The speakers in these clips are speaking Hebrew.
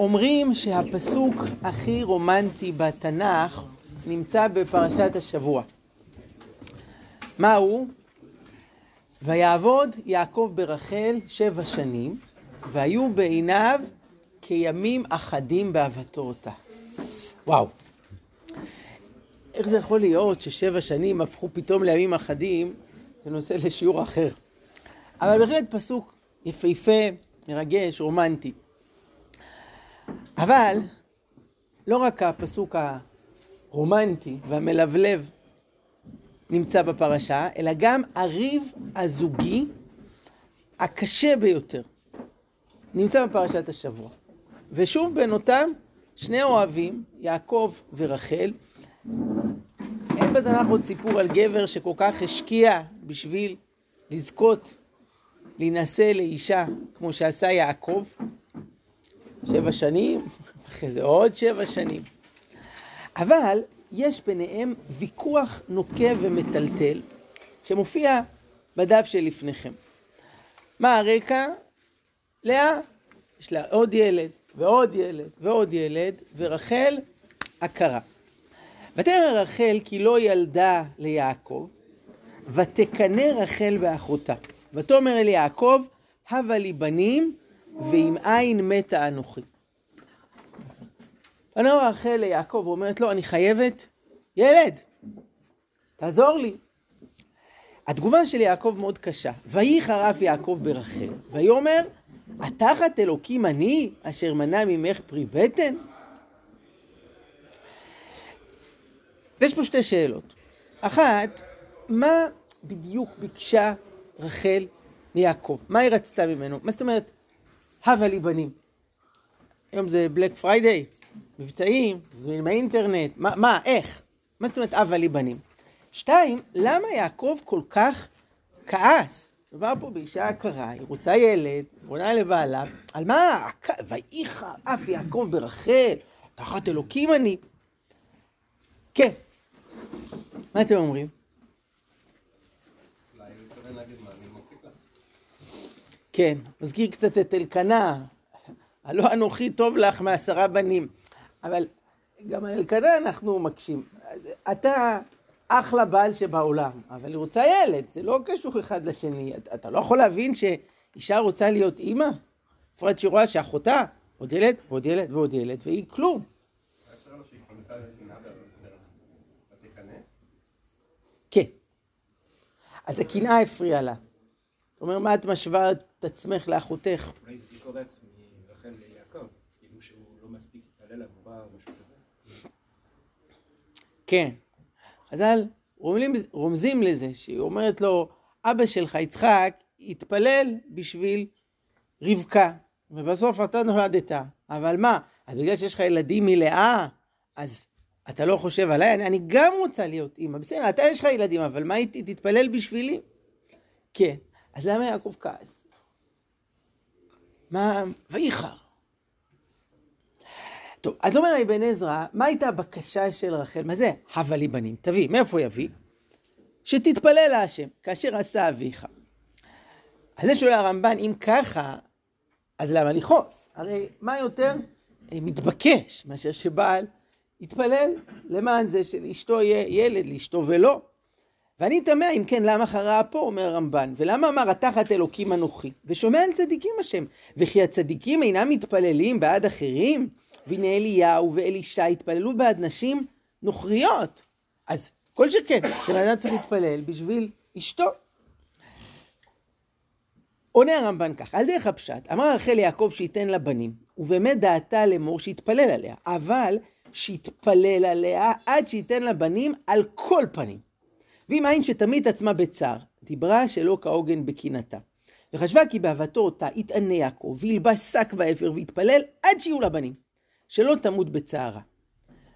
אומרים שהפסוק הכי רומנטי בתנ"ך נמצא בפרשת השבוע. מהו? ויעבוד יעקב ברחל שבע שנים, והיו בעיניו כימים אחדים באהבתו אותה. וואו. איך זה יכול להיות ששבע שנים הפכו פתאום לימים אחדים? זה נושא לשיעור אחר. אבל בהחלט פסוק יפהפה, מרגש, רומנטי. אבל לא רק הפסוק הרומנטי והמלבלב נמצא בפרשה, אלא גם הריב הזוגי הקשה ביותר נמצא בפרשת השבוע. ושוב בין אותם שני אוהבים, יעקב ורחל. אין בתנ"ך עוד סיפור על גבר שכל כך השקיע בשביל לזכות להינשא לאישה כמו שעשה יעקב. שבע שנים, אחרי זה עוד שבע שנים. אבל יש ביניהם ויכוח נוקב ומטלטל שמופיע בדף שלפניכם. מה הרקע? לאה, יש לה עוד ילד ועוד ילד ועוד ילד, ורחל עקרה. ותרא רחל כי לא ילדה ליעקב, ותקנא רחל באחותה. ותאמר אל יעקב, הבה לי בנים, ועם עין מתה אנוכי. פנה רחל ליעקב ואומרת לו, אני חייבת ילד, תעזור לי. התגובה של יעקב מאוד קשה. ויהי חרף יעקב ברחל, ויאמר, התחת אלוקים אני, אשר מנע ממך פרי בטן? ויש פה שתי שאלות. אחת, מה בדיוק ביקשה רחל מיעקב? מה היא רצתה ממנו? מה זאת אומרת, הבה לי בנים? היום זה Black Friday, מבצעים, זמינים מהאינטרנט, מה, מה, איך? מה זאת אומרת הבה לי בנים? שתיים, למה יעקב כל כך כעס? מדובר פה באישה עקרה, היא רוצה ילד, בונה לבעלה, על מה? ויהי אף יעקב ברחל, תחת אלוקים אני. כן. מה אתם אומרים? כן, מזכיר קצת את אלקנה, הלא אנוכי טוב לך מעשרה בנים. אבל גם על אלקנה אנחנו מקשים. אתה אחלה בעל שבעולם, אבל היא רוצה ילד, זה לא קשור אחד לשני. אתה, אתה לא יכול להבין שאישה רוצה להיות אימא? בפרט שהיא רואה שאחותה, עוד ילד ועוד ילד ועוד ילד, והיא כלום. כן. אז הקנאה הפריעה לה. זאת אומרת, מה את משווה את עצמך לאחותך? אולי זה ביקורת מרחל ליעקב, כאילו שהוא לא מספיק התפלל עבורה או משהו כזה. כן. חז"ל רומזים, רומזים לזה, שהיא אומרת לו, אבא שלך יצחק התפלל בשביל רבקה, ובסוף אתה נולדת. אבל מה, אז בגלל שיש לך ילדים מלאה, אז אתה לא חושב עליי? אני, אני גם רוצה להיות אימא. בסדר, אתה יש לך ילדים, אבל מה איתי? תתפלל בשבילי? כן. אז למה יעקב כעס? מה, וייחר. טוב, אז אומר אבן עזרא, מה הייתה הבקשה של רחל? מה זה? הבה לי בנים. תביא, מאיפה יביא? שתתפלל להשם, כאשר עשה אביך. אז זה שואל הרמב"ן, אם ככה, אז למה לכעוס? הרי מה יותר מתבקש מאשר שבעל יתפלל למען זה שלאשתו יהיה ילד, לאשתו ולא. ואני תמה אם כן למה חרה פה אומר הרמב"ן ולמה אמר התחת אלוקים אנוכי ושומע על צדיקים השם וכי הצדיקים אינם מתפללים בעד אחרים והנה אליהו ואלישע התפללו בעד נשים נוכריות אז כל שכן שבן אדם צריך להתפלל בשביל אשתו. עונה הרמב"ן כך, על דרך הפשט, אמר רחל ליעקב שייתן לה בנים, ובאמת דעתה לאמור שיתפלל עליה, אבל שיתפלל עליה עד שייתן לה בנים על כל פנים. ואם עין שתמיד עצמה בצער, דיברה שלא כהוגן בקנאתה. וחשבה כי באהבתו אותה יתענה יעקב, וילבש שק ואפר ויתפלל עד שיהיו לה בנים, שלא תמות בצערה.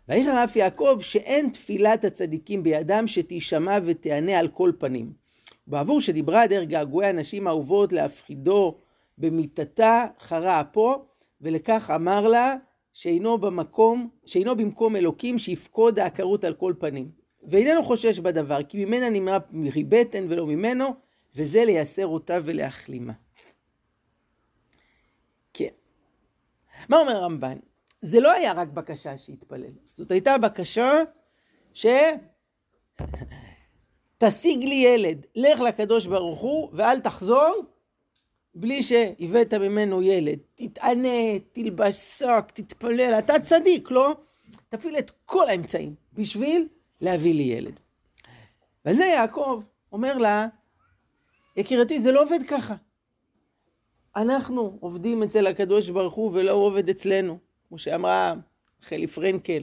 ויחר אף יעקב שאין תפילת הצדיקים בידם שתישמע ותענה על כל פנים. בעבור שדיברה דרך געגועי הנשים האהובות להפחידו במיתתה חרה אפו, ולכך אמר לה שאינו במקום, שאינו במקום אלוקים שיפקוד העקרות על כל פנים. ואיננו חושש בדבר, כי ממנה נמרא פרי בטן ולא ממנו, וזה לייסר אותה ולהחלימה. כן. מה אומר הרמב"ן? זה לא היה רק בקשה שהתפלל, זאת הייתה בקשה ש... תשיג לי ילד, לך לקדוש ברוך הוא ואל תחזור בלי שהבאת ממנו ילד. תתענה, תלבש שק, תתפלל, אתה צדיק, לא? תפעיל את כל האמצעים בשביל להביא לי ילד. וזה יעקב אומר לה, יקירתי, זה לא עובד ככה. אנחנו עובדים אצל הקדוש ברוך הוא ולא הוא עובד אצלנו. כמו שאמרה חלי פרנקל,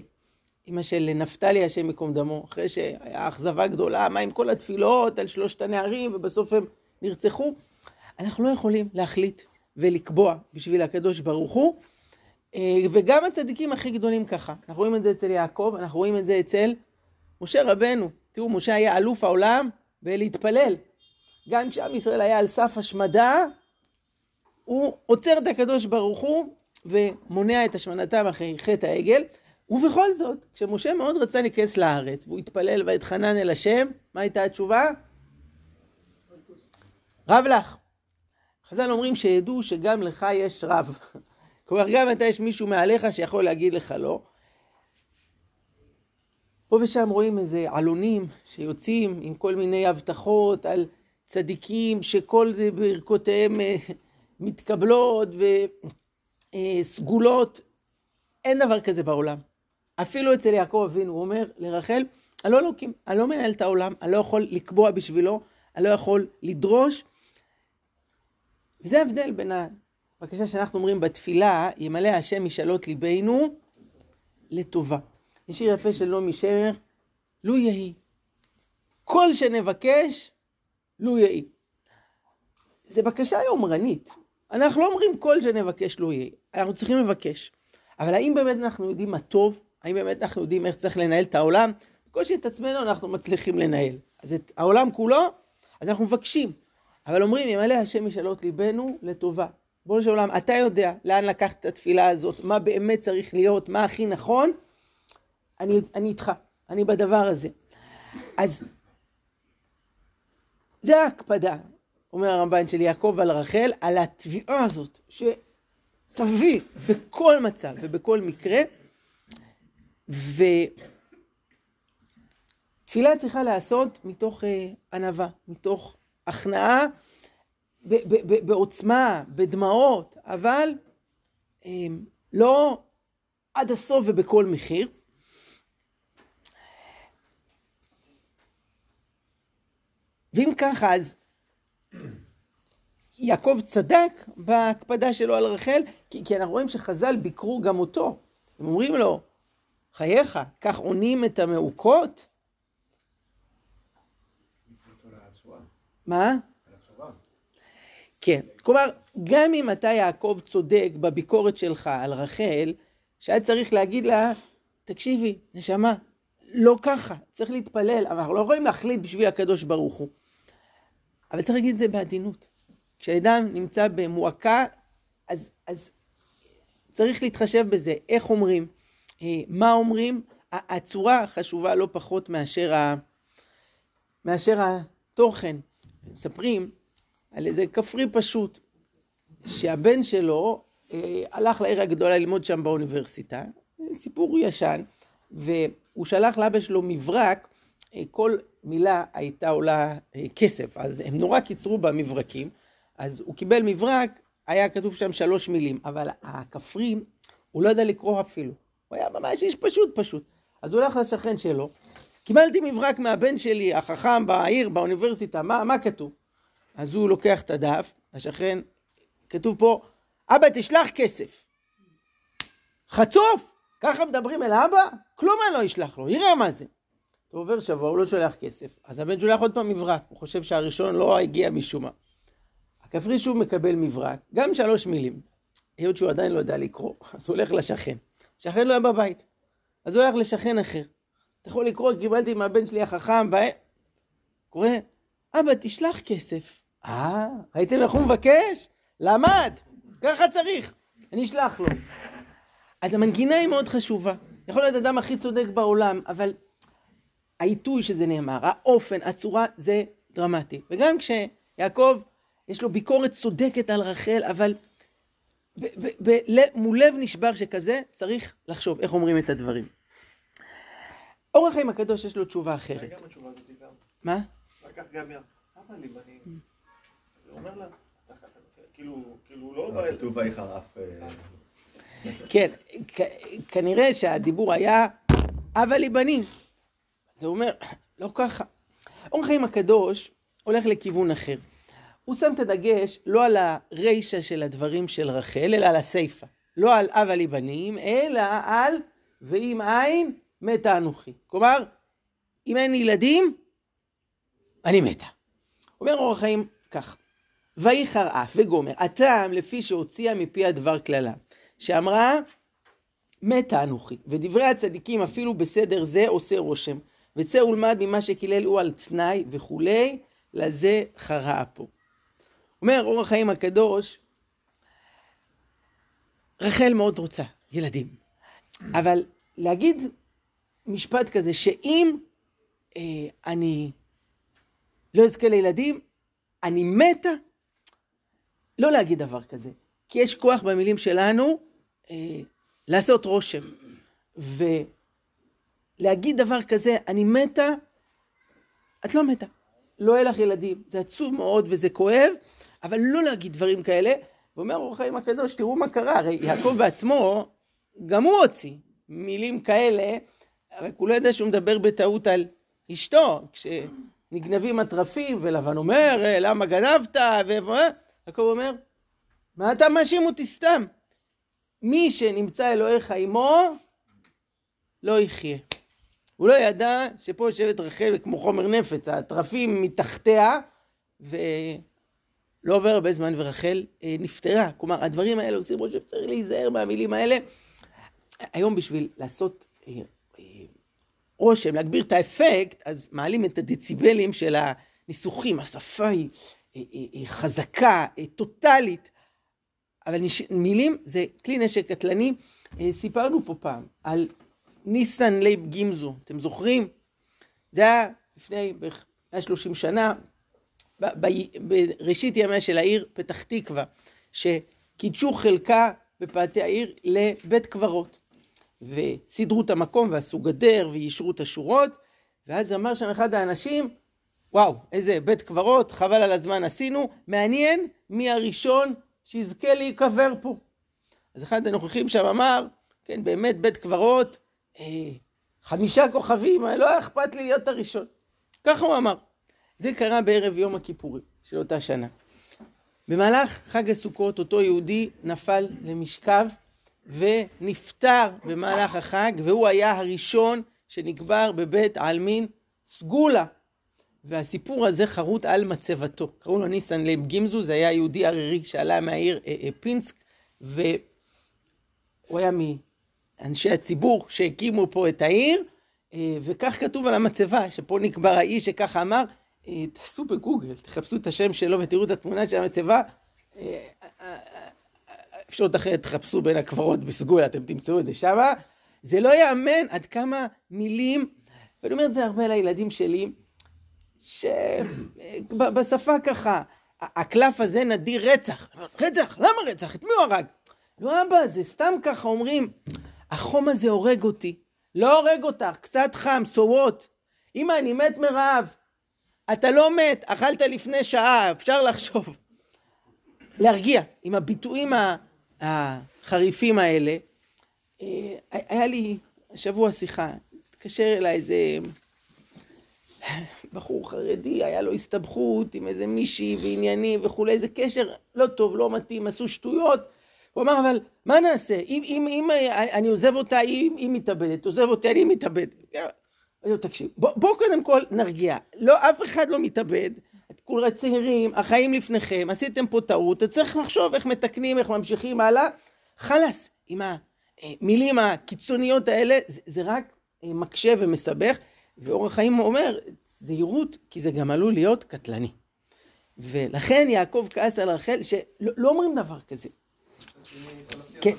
אמא של נפתלי, השם ייקום דמו, אחרי שהיה אכזבה גדולה, מה עם כל התפילות על שלושת הנערים, ובסוף הם נרצחו. אנחנו לא יכולים להחליט ולקבוע בשביל הקדוש ברוך הוא, אה, וגם הצדיקים הכי גדולים ככה. אנחנו רואים את זה אצל יעקב, אנחנו רואים את זה אצל משה רבנו. תראו, משה היה אלוף העולם בלהתפלל. גם כשעם ישראל היה על סף השמדה, הוא עוצר את הקדוש ברוך הוא ומונע את השמנתם אחרי חטא העגל. ובכל זאת, כשמשה מאוד רצה להיכנס לארץ, והוא התפלל והתחנן אל השם, מה הייתה התשובה? רב לך. חז"ל אומרים שידעו שגם לך יש רב. כלומר, גם אתה יש מישהו מעליך שיכול להגיד לך לא. פה ושם רואים איזה עלונים שיוצאים עם כל מיני הבטחות על צדיקים שכל ברכותיהם אה, מתקבלות וסגולות. אין דבר כזה בעולם. אפילו אצל יעקב אבינו, הוא אומר לרחל, אני לא אלוקים, אני לא מנהל את העולם, אני לא יכול לקבוע בשבילו, אני לא יכול לדרוש. וזה ההבדל בין הבקשה שאנחנו אומרים בתפילה, ימלא השם משאלות ליבנו לטובה. יש שיר יפה של נעמי שמר, לו יהי. כל שנבקש, לו יהי. זה בקשה יומרנית. אנחנו לא אומרים כל שנבקש לו יהי, אנחנו צריכים לבקש. אבל האם באמת אנחנו יודעים מה טוב? האם באמת אנחנו יודעים איך צריך לנהל את העולם? בקושי את עצמנו אנחנו מצליחים לנהל. אז את העולם כולו, אז אנחנו מבקשים. אבל אומרים, ימלא השם משאלות ליבנו לטובה. בואו של עולם, אתה יודע לאן לקחת את התפילה הזאת, מה באמת צריך להיות, מה הכי נכון, אני, אני איתך, אני בדבר הזה. אז זה ההקפדה, אומר הרמב"ן של יעקב על רחל, על התביעה הזאת, שתביא בכל מצב ובכל מקרה ותפילה צריכה להיעשות מתוך אה, ענווה, מתוך הכנעה, בעוצמה, בדמעות, אבל אה, לא עד הסוף ובכל מחיר. ואם ככה, אז יעקב צדק בהקפדה שלו על רחל, כי, כי אנחנו רואים שחז"ל ביקרו גם אותו. הם אומרים לו, חייך, כך עונים את המעוקות? מה? כן, כלומר, גם אם אתה יעקב צודק בביקורת שלך על רחל, שהיה צריך להגיד לה, תקשיבי, נשמה, לא ככה, צריך להתפלל, אבל אנחנו לא יכולים להחליט בשביל הקדוש ברוך הוא. אבל צריך להגיד את זה בעדינות. כשאדם נמצא במועקה, אז, אז צריך להתחשב בזה, איך אומרים, אה, מה אומרים, הצורה חשובה לא פחות מאשר, ה... מאשר התוכן. מספרים על איזה כפרי פשוט, שהבן שלו אה, הלך לעיר הגדולה ללמוד שם באוניברסיטה, סיפור ישן, והוא שלח לאבא שלו מברק, כל מילה הייתה עולה אה, כסף, אז הם נורא קיצרו במברקים, אז הוא קיבל מברק, היה כתוב שם שלוש מילים, אבל הכפרי, הוא לא ידע לקרוא אפילו. הוא היה ממש איש פשוט פשוט. אז הוא הולך לשכן שלו, קיבלתי מברק מהבן שלי, החכם בעיר, באוניברסיטה, מה, מה כתוב? אז הוא לוקח את הדף, השכן, כתוב פה, אבא תשלח כסף. חצוף! ככה מדברים אל אבא? כלום אני לא אשלח לו, יראה מה זה. הוא עובר שבוע, הוא לא שולח כסף. אז הבן שולח עוד פעם מברק, הוא חושב שהראשון לא הגיע משום מה. הכפרי שוב מקבל מברק, גם שלוש מילים. היות שהוא עדיין לא יודע לקרוא, אז הוא הולך לשכן. שכן לא היה בבית. אז הוא הולך לשכן אחר. אתה יכול לקרוא, קיבלתי מהבן שלי החכם, ו... קורא, אבא, תשלח כסף. אה, ראיתם איך הוא מבקש? למד, ככה צריך, אני אשלח לו. אז המנגינה היא מאוד חשובה. יכול להיות אדם הכי צודק בעולם, אבל העיתוי שזה נאמר, האופן, הצורה, זה דרמטי. וגם כשיעקב, יש לו ביקורת צודקת על רחל, אבל מול לב נשבר שכזה, צריך לחשוב איך אומרים את הדברים. אור החיים הקדוש יש לו תשובה אחרת. מה? כאילו, כאילו לא בא... כתוב ויחרף. אה, כן, כנראה שהדיבור היה, אבא לי בנים. זה אומר, לא ככה. אור החיים הקדוש הולך לכיוון אחר. הוא שם את הדגש לא על הרישה של הדברים של רחל, אלא על הסיפה. לא על אבא לי בנים, אלא על ואם אין, מתה אנוכי. כלומר, אם אין ילדים, אני מתה. אומר אור החיים כך, ויחר אף וגומר, הטעם לפי שהוציאה מפי הדבר קללה, שאמרה, מתה אנוכי, ודברי הצדיקים אפילו בסדר זה עושה רושם, וצא ולמד ממה שקילל הוא על תנאי וכולי, לזה חרה פה. אומר אור החיים הקדוש, רחל מאוד רוצה ילדים, אבל להגיד משפט כזה, שאם אה, אני לא אזכה לילדים, אני מתה, לא להגיד דבר כזה, כי יש כוח במילים שלנו אה, לעשות רושם, ולהגיד דבר כזה, אני מתה, את לא מתה, לא יהיה לך ילדים, זה עצוב מאוד וזה כואב, אבל לא להגיד דברים כאלה. ואומר אור החיים הקדוש, תראו מה קרה, הרי יעקב בעצמו, גם הוא הוציא מילים כאלה, רק הוא לא יודע שהוא מדבר בטעות על אשתו, כשנגנבים התרפים, ולבן אומר, אה, למה גנבת, ויעקב אומר, מה אתה מאשים אותי סתם? מי שנמצא אלוהיך עמו, לא יחיה. הוא לא ידע שפה יושבת רחל כמו חומר נפץ, התרפים מתחתיה, ו... לא עובר הרבה זמן ורחל אה, נפטרה. כלומר, הדברים האלה עושים רושם, צריך להיזהר מהמילים האלה. היום בשביל לעשות אה, אה, רושם, להגביר את האפקט, אז מעלים את הדציבלים של הניסוחים, השפה היא אה, אה, אה, חזקה, אה, טוטאלית. אבל. מילים זה כלי נשק קטלני. אה, סיפרנו פה פעם על ניסן לייב גימזו, אתם זוכרים? זה היה לפני בערך 130 שנה, בראשית ימיה של העיר פתח תקווה, שקידשו חלקה בפאתי העיר לבית קברות. וסידרו את המקום ועשו גדר ויישרו את השורות, ואז אמר שם אחד האנשים, וואו, איזה בית קברות, חבל על הזמן עשינו, מעניין מי הראשון שיזכה להיקבר פה. אז אחד הנוכחים שם אמר, כן, באמת בית קברות, חמישה כוכבים, לא היה אכפת לי להיות הראשון. ככה הוא אמר. זה קרה בערב יום הכיפורים של אותה שנה. במהלך חג הסוכות אותו יהודי נפל למשכב ונפטר במהלך החג והוא היה הראשון שנקבר בבית העלמין סגולה והסיפור הזה חרוט על מצבתו. קראו לו ניסן לייב גימזו, זה היה יהודי ערירי שעלה מהעיר אה, אה, פינסק והוא היה מאנשי הציבור שהקימו פה את העיר אה, וכך כתוב על המצבה שפה נקבר האיש שככה אמר אה, תעשו בגוגל, תחפשו את השם שלו ותראו את התמונה של המצבה. אה, אפשרות אחרת, תחפשו בין הקברות בסגולה, אתם תמצאו את זה שמה. זה לא ייאמן עד כמה מילים, ואני אומר את זה הרבה לילדים שלי, שבשפה ככה, הקלף הזה נדיר רצח. רצח, למה רצח? את מי הוא הרג? לא אבא, זה סתם ככה אומרים, החום הזה הורג אותי. לא הורג אותך, קצת חם, סורות. אמא, אני מת מרעב. אתה לא מת, אכלת לפני שעה, אפשר לחשוב. להרגיע עם הביטויים החריפים האלה. אה, היה לי השבוע שיחה, התקשר אליי איזה בחור חרדי, היה לו הסתבכות עם איזה מישהי ועניינים וכולי, איזה קשר לא טוב, לא מתאים, עשו שטויות. הוא אמר, אבל מה נעשה? אם, אם, אם אני עוזב אותה, היא, היא מתאבדת, עוזב אותי, אני מתאבד. אז תקשיב, בוא, בוא קודם כל נרגיע, לא, אף אחד לא מתאבד, את כולה צעירים, החיים לפניכם, עשיתם פה טעות, אתה צריך לחשוב איך מתקנים, איך ממשיכים הלאה, חלאס, עם המילים הקיצוניות האלה, זה, זה רק אה, מקשה ומסבך, ואור החיים אומר, זהירות, כי זה גם עלול להיות קטלני. ולכן יעקב כעס על רחל, שלא לא אומרים דבר כזה. כן.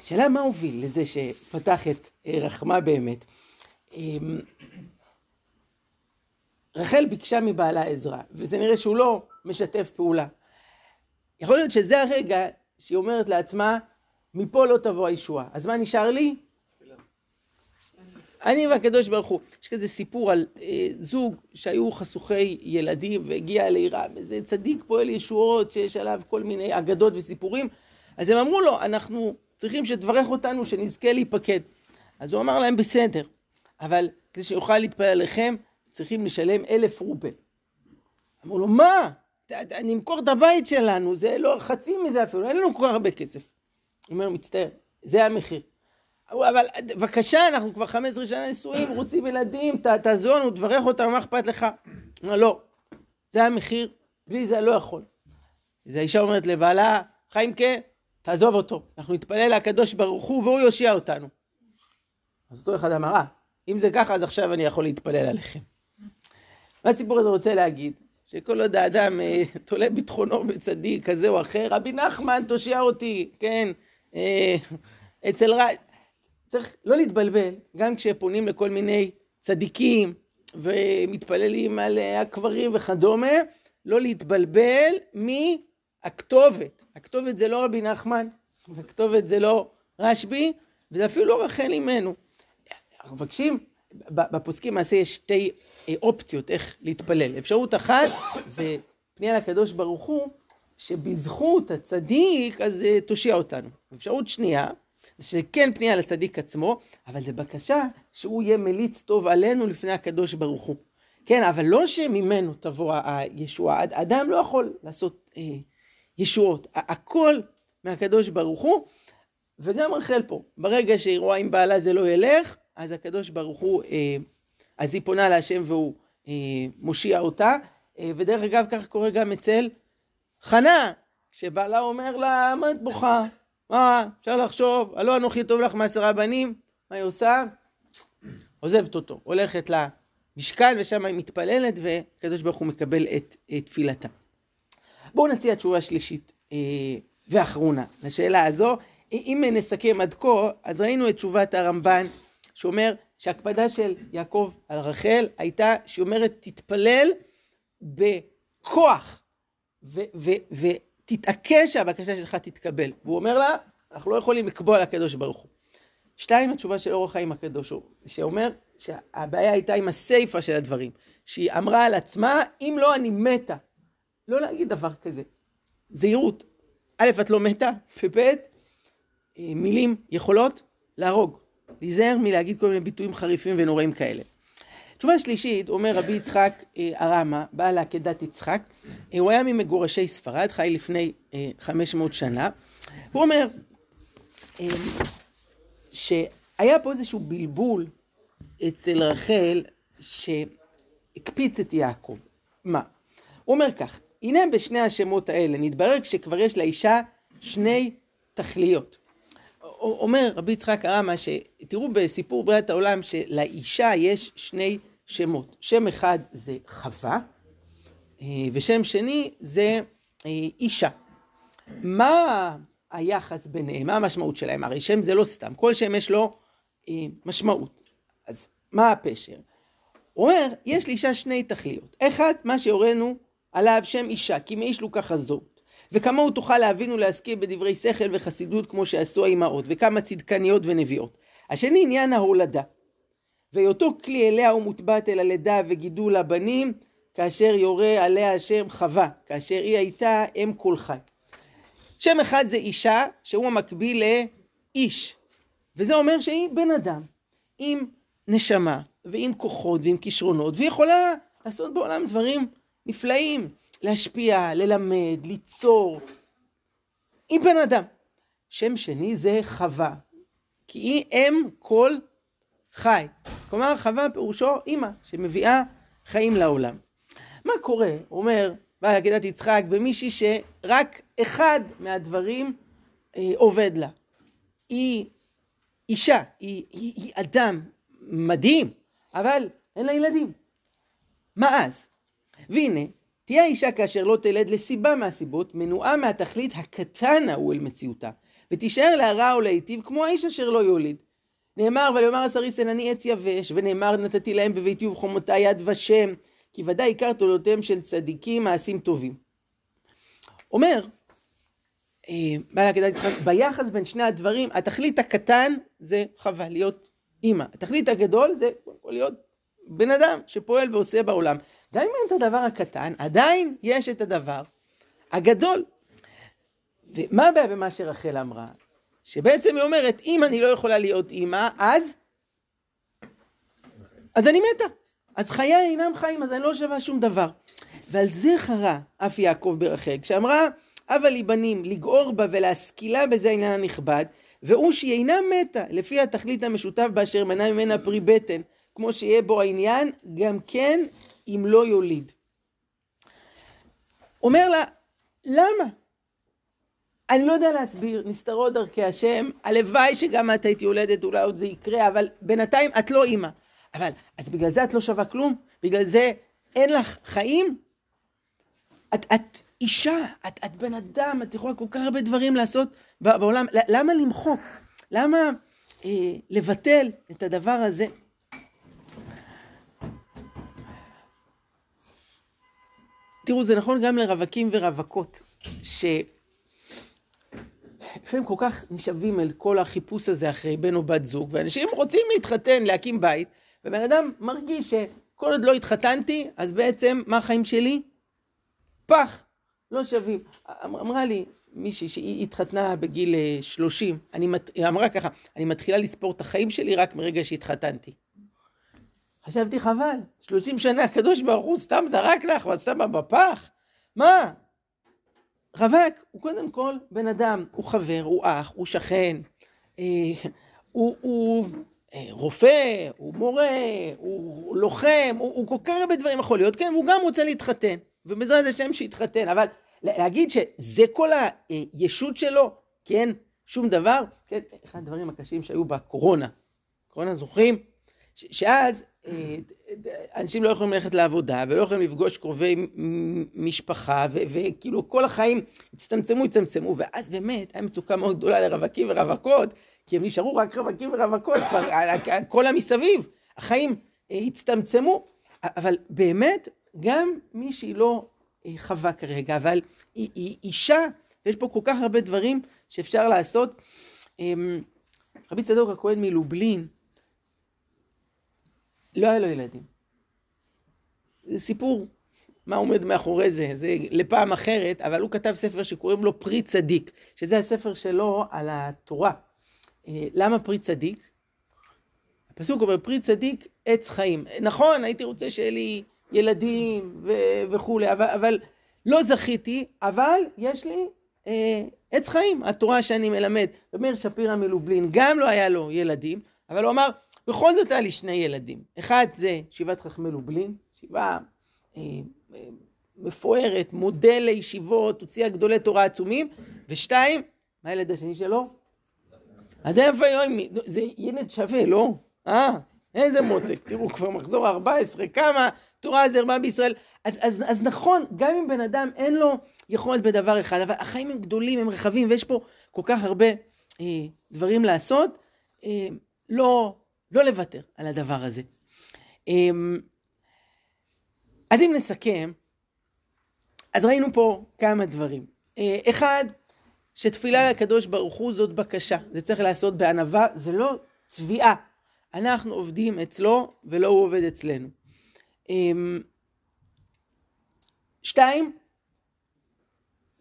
השאלה מה הוביל לזה שפתח את אה, רחמה באמת. אמ, רחל ביקשה מבעלה עזרה, וזה נראה שהוא לא משתף פעולה. יכול להיות שזה הרגע שהיא אומרת לעצמה, מפה לא תבוא הישועה. אז מה נשאר לי? אני והקדוש ברוך הוא. יש כזה סיפור על אה, זוג שהיו חשוכי ילדים והגיע לעירה, איזה צדיק פועל ישועות שיש עליו כל מיני אגדות וסיפורים. אז הם אמרו לו, אנחנו צריכים שתברך אותנו, שנזכה להיפקד. אז הוא אמר להם, בסדר, אבל כדי שיוכל להתפלל עליכם, צריכים לשלם אלף רובל. אמרו לו, מה? נמכור את הבית שלנו, זה לא חצי מזה אפילו, אין לנו כל כך הרבה כסף. הוא אומר, מצטער, זה המחיר. אבל בבקשה, אנחנו כבר 15 שנה נשואים, רוצים ילדים, תעזור לנו, תברך אותנו, מה אכפת לך? אומר, לא, זה המחיר, בלי זה לא יכול. אז האישה אומרת לבעלה, חיימקה, תעזוב אותו, אנחנו נתפלל לקדוש ברוך הוא והוא יושיע אותנו. אז אותו אחד אמר, אה, אם זה ככה, אז עכשיו אני יכול להתפלל עליכם. מה הסיפור הזה רוצה להגיד? שכל עוד האדם אה, תולה ביטחונו בצדיק כזה או אחר, רבי נחמן תושיע אותי, כן, אה, אצל רע... צריך לא להתבלבל, גם כשפונים לכל מיני צדיקים ומתפללים על הקברים וכדומה, לא להתבלבל מהכתובת. הכתובת זה לא רבי נחמן, הכתובת זה לא רשב"י, וזה אפילו לא רחל אימנו. אנחנו מבקשים, בפוסקים מעשה יש שתי אה, אופציות איך להתפלל. אפשרות אחת זה פנייה לקדוש ברוך הוא, שבזכות הצדיק אז אה, תושיע אותנו. אפשרות שנייה, זה שכן פנייה לצדיק עצמו, אבל זה בקשה שהוא יהיה מליץ טוב עלינו לפני הקדוש ברוך הוא. כן, אבל לא שממנו תבוא הישועה. אדם לא יכול לעשות אה, ישועות. הכל מהקדוש ברוך הוא, וגם רחל פה. ברגע שהיא רואה אם בעלה זה לא ילך, אז הקדוש ברוך הוא, אה, אז היא פונה להשם והוא אה, מושיע אותה. אה, ודרך אגב, כך קורה גם אצל חנה, כשבעלה אומר לה, מה את בוכה? מה, אפשר לחשוב, הלא אנוכי טוב לך מעשרה בנים, מה היא עושה? עוזבת אותו, הולכת למשכן ושם היא מתפללת וקדוש ברוך הוא מקבל את, את תפילתה. בואו נציע תשובה שלישית אה, ואחרונה לשאלה הזו. אם נסכם עד כה, אז ראינו את תשובת הרמב"ן שאומר שהקפדה של יעקב על רחל הייתה שהיא אומרת תתפלל בכוח ותתעקש שהבקשה שלך תתקבל. והוא אומר לה, אנחנו לא יכולים לקבוע לקדוש ברוך הוא. שתיים, התשובה של אורח חיים הקדוש הוא, שאומר שהבעיה הייתה עם הסיפה של הדברים, שהיא אמרה על עצמה, אם לא אני מתה. לא להגיד דבר כזה. זהירות. א', את לא מתה, וב', אה, מילים יכולות להרוג. להיזהר מלהגיד כל מיני ביטויים חריפים ונוראים כאלה. תשובה שלישית, אומר רבי יצחק אה, הרמה, בעל עקדת יצחק, אה, הוא היה ממגורשי ספרד, חי לפני 500 שנה, הוא אומר שהיה פה איזשהו בלבול אצל רחל שהקפיץ את יעקב. מה? הוא אומר כך, הנה בשני השמות האלה נתברר שכבר יש לאישה שני תכליות. אומר רבי יצחק הרמה שתראו בסיפור בריאת העולם שלאישה יש שני שמות. שם אחד זה חווה אה, ושם שני זה אה, אישה. מה היחס ביניהם? מה המשמעות שלהם? הרי שם זה לא סתם, כל שם יש לו אה, משמעות. אז מה הפשר? הוא אומר, יש לאישה שני תכליות. אחד, מה שהורינו עליו שם אישה, כי מאיש לוקח הזאת. וכמוהו תוכל להבין ולהשכיל בדברי שכל וחסידות כמו שעשו האימהות, וכמה צדקניות ונביאות. השני עניין ההולדה. והיותו כלי אליה הוא מוטבעת אל הלידה וגידול הבנים, כאשר יורה עליה השם חווה, כאשר היא הייתה אם כל חי. שם אחד זה אישה, שהוא המקביל לאיש. וזה אומר שהיא בן אדם, עם נשמה, ועם כוחות, ועם כישרונות, והיא יכולה לעשות בעולם דברים נפלאים, להשפיע, ללמד, ליצור. היא בן אדם. שם שני זה חווה, כי היא אם כל חי. כלומר, חווה פירושו אימא, שמביאה חיים לעולם. מה קורה, הוא אומר, בעל עקדת יצחק, במישהי שרק אחד מהדברים אה, עובד לה. היא אישה, היא, היא, היא אדם מדהים, אבל אין לה ילדים. מה אז? והנה, תהיה האישה כאשר לא תלד לסיבה מהסיבות, מנועה מהתכלית הקטן ההוא אל מציאותה, ותישאר להרע ולהיטיב כמו האיש אשר לא יוליד. נאמר, ויאמר הסריסן אני עץ יבש, ונאמר נתתי להם בביתי ובחומותי יד ושם, כי ודאי עיקר תולדותיהם של צדיקים מעשים טובים. אומר, אה, ביחס בין שני הדברים, התכלית הקטן זה חווה, להיות אימא. התכלית הגדול זה להיות בן אדם שפועל ועושה בעולם. גם אם אין את הדבר הקטן, עדיין יש את הדבר הגדול. ומה הבעיה במה שרחל אמרה? שבעצם היא אומרת, אם אני לא יכולה להיות אימא, אז? אז אני מתה. אז חיי אינם חיים, אז אני לא שווה שום דבר. ועל זה חרה אף יעקב ברחל, כשאמרה, הבה לי בנים, לגעור בה ולהשכילה בזה העניין הנכבד, והוא שהיא אינה מתה, לפי התכלית המשותף באשר מנה ממנה פרי בטן, כמו שיהיה בו העניין, גם כן אם לא יוליד. אומר לה, למה? אני לא יודע להסביר, נסתרות דרכי השם, הלוואי שגם את היית יולדת, אולי עוד זה יקרה, אבל בינתיים את לא אימא. אבל, אז בגלל זה את לא שווה כלום? בגלל זה אין לך חיים? את, את אישה, את, את בן אדם, את יכולה כל כך הרבה דברים לעשות בעולם. למה למחוק? למה אה, לבטל את הדבר הזה? תראו, זה נכון גם לרווקים ורווקות, שלפעמים כל כך נשאבים אל כל החיפוש הזה אחרי בן או בת זוג, ואנשים רוצים להתחתן, להקים בית, ובן אדם מרגיש שכל עוד לא התחתנתי, אז בעצם מה החיים שלי? פח, לא שווים. אמ-, אמרה לי מישהי שהיא התחתנה בגיל 30, אה, אני, היא אמרה ככה, אני מתחילה לספור את החיים שלי רק מרגע שהתחתנתי. חשבתי חבל, 30 שנה הקדוש ברוך הוא סתם זרק לך ואת שמה בפח? מה? רווק הוא קודם כל בן אדם, הוא חבר, הוא אח, הוא שכן, אה, הוא, הוא אה, רופא, הוא מורה, הוא לוחם, הוא, הוא כל כך הרבה דברים יכול להיות, כן, והוא גם רוצה להתחתן, ובעזרת השם שיתחתן, אבל להגיד שזה כל הישות שלו, כן, שום דבר, כן, אחד הדברים הקשים שהיו בקורונה, קורונה זוכרים? שאז אנשים לא יכולים ללכת לעבודה ולא יכולים לפגוש קרובי משפחה וכאילו כל החיים הצטמצמו הצטמצמו ואז באמת הייתה מצוקה מאוד גדולה לרווקים ורווקות כי הם נשארו רק רווקים ורווקות כל המסביב. החיים אה, הצטמצמו אבל באמת גם מי שהיא לא אה, חווה כרגע אבל היא, היא אישה ויש פה כל כך הרבה דברים שאפשר לעשות. אמ, רבי צדוק הכהן מלובלין לא היה לו ילדים. זה סיפור, מה עומד מאחורי זה, זה לפעם אחרת, אבל הוא כתב ספר שקוראים לו פרי צדיק, שזה הספר שלו על התורה. אה, למה פרי צדיק? הפסוק אומר פרי צדיק עץ חיים. נכון, הייתי רוצה שיהיה לי ילדים ו- וכולי, אבל, אבל לא זכיתי, אבל יש לי אה, עץ חיים, התורה שאני מלמד. ומאיר שפירא מלובלין גם לא היה לו ילדים, אבל הוא אמר, בכל זאת היה לי שני ילדים. אחד זה שיבת חכמי לובלין, ישיבה אה, אה, מפוארת, מודל לישיבות, הוציאה גדולי תורה עצומים, ושתיים, מה הילד השני שלו? עדיין היום, זה ילד שווה, לא? אה, איזה מותק, תראו, כבר מחזור 14, כמה תורה זה הרבה בישראל. אז, אז, אז נכון, גם אם בן אדם אין לו יכולת בדבר אחד, אבל החיים הם גדולים, הם רחבים, ויש פה כל כך הרבה אה, דברים לעשות. אה, לא לא לוותר על הדבר הזה. אמ, אז אם נסכם, אז ראינו פה כמה דברים. אה, אחד, שתפילה לקדוש ברוך הוא זאת בקשה, זה צריך לעשות בענווה, זה לא צביעה. אנחנו עובדים אצלו ולא הוא עובד אצלנו. אמ, שתיים,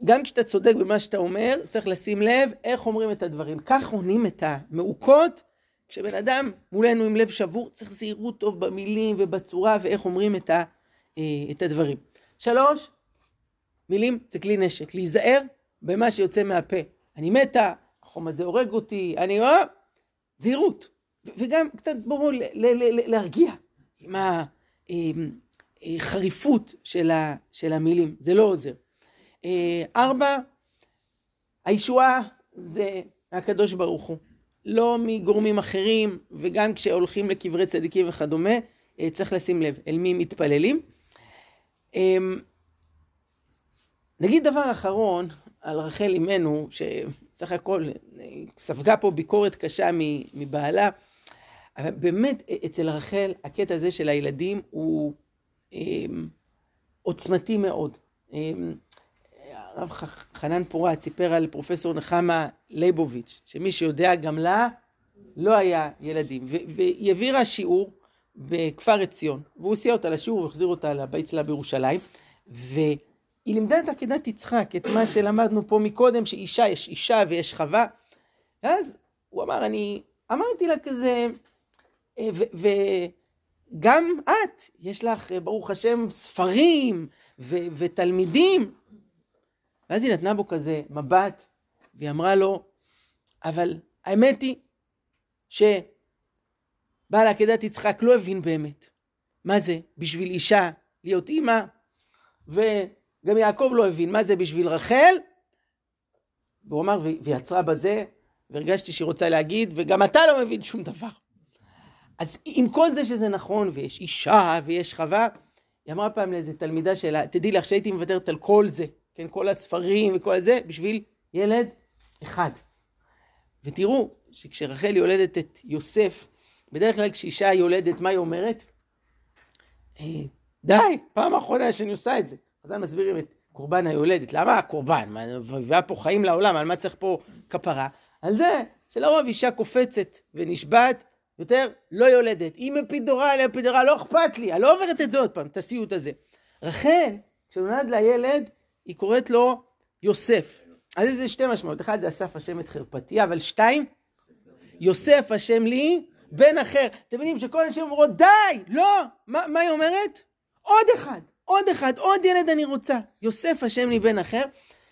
גם כשאתה צודק במה שאתה אומר, צריך לשים לב איך אומרים את הדברים. כך עונים את המעוקות כשבן אדם מולנו עם לב שבור, צריך זהירות טוב במילים ובצורה ואיך אומרים את, ה, אה, את הדברים. שלוש, מילים זה כלי נשק, להיזהר במה שיוצא מהפה. אני מתה, החום הזה הורג אותי, אני... רואה, זהירות. וגם קצת בואו להרגיע עם החריפות אה, של, ה, של המילים, זה לא עוזר. אה, ארבע, הישועה זה הקדוש ברוך הוא. לא מגורמים אחרים, וגם כשהולכים לקברי צדיקים וכדומה, אה, צריך לשים לב אל מי מתפללים. אמ, נגיד דבר אחרון על רחל אימנו, שסך הכל אה, ספגה פה ביקורת קשה מבעלה, אבל באמת אצל רחל הקטע הזה של הילדים הוא עוצמתי מאוד. הרב חנן פורת סיפר על פרופסור נחמה ליבוביץ', שמי שיודע גם לה לא היה ילדים, והיא העבירה שיעור בכפר עציון, והוא הסיע אותה לשיעור והחזיר אותה לבית שלה בירושלים, והיא לימדה את עקדת יצחק, את מה שלמדנו פה מקודם, שאישה יש אישה ויש חווה, ואז הוא אמר, אני אמרתי לה כזה, אה, וגם את, יש לך, ברוך השם, ספרים ותלמידים, ואז היא נתנה בו כזה מבט, והיא אמרה לו, אבל האמת היא שבעל עקדת יצחק לא הבין באמת מה זה בשביל אישה להיות אימא, וגם יעקב לא הבין מה זה בשביל רחל, והוא אמר, והיא עצרה בזה, והרגשתי שהיא רוצה להגיד, וגם אתה לא מבין שום דבר. אז עם כל זה שזה נכון, ויש אישה ויש חווה, היא אמרה פעם לאיזה תלמידה שלה, תדעי לך שהייתי מוותרת על כל זה, כן, כל הספרים וכל זה, בשביל ילד אחד. ותראו שכשרחל יולדת את יוסף, בדרך כלל כשאישה יולדת, מה היא אומרת? אה, די, פעם אחרונה שאני עושה את זה. אז אני מסבירים את קורבן היולדת. למה הקורבן? מביאה פה חיים לעולם, על מה צריך פה כפרה? על זה שלרוב אישה קופצת ונשבעת, יותר לא יולדת. אם מפידורה אל מפידורה, לא אכפת לי, אני לא עוברת את זה עוד פעם, את הסיוט הזה. רחל, כשנולד לה ילד, היא קוראת לו יוסף. אז יש שתי משמעות, אחד זה אסף השם את חרפתי, אבל שתיים, יוסף השם לי בן אחר. אתם מבינים שכל אנשים אומרות די, לא, מה, מה היא אומרת? עוד אחד, עוד אחד, עוד ילד אני רוצה. יוסף השם לי בן אחר.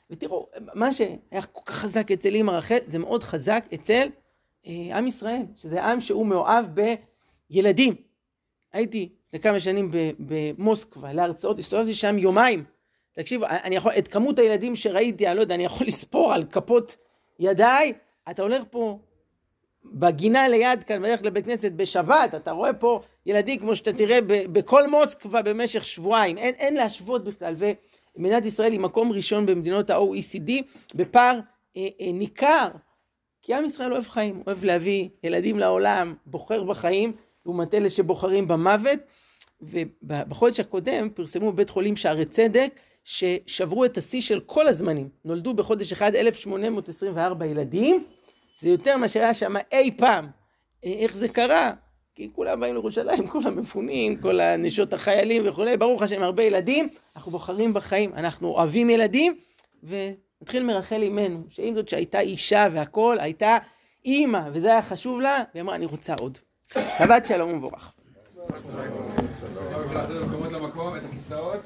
ותראו, מה שהיה כל כך חזק אצל אימא רחל, זה מאוד חזק אצל אה, עם ישראל, שזה עם שהוא מאוהב בילדים. הייתי לכמה שנים במוסקבה להרצאות, הסתובבתי שם יומיים. תקשיבו, אני יכול, את כמות הילדים שראיתי, אני לא יודע, אני יכול לספור על כפות ידיי. אתה הולך פה בגינה ליד כאן, בדרך לבית כנסת בשבת, אתה רואה פה ילדים כמו שאתה תראה בכל מוסקבה במשך שבועיים. אין, אין להשוות בכלל. ומדינת ישראל היא מקום ראשון במדינות ה-OECD בפער אה, אה, ניכר. כי עם ישראל אוהב חיים, אוהב להביא ילדים לעולם, בוחר בחיים, לעומת אלה שבוחרים במוות. ובחודש הקודם פרסמו בבית חולים שערי צדק ששברו את השיא של כל הזמנים. נולדו בחודש אחד 1,824 ילדים, זה יותר מאשר היה שם אי פעם. אה, איך זה קרה? כי כולם באים לירושלים, כולם מפונים, כל הנשות החיילים וכולי, ברוך השם, הרבה ילדים, אנחנו בוחרים בחיים, אנחנו אוהבים ילדים, ונתחיל מרחל אימנו, שעם זאת שהייתה אישה והכול, הייתה אימא, וזה היה חשוב לה, והיא אמרה, אני רוצה עוד. שבת שלום ומבורך. את הכיסאות.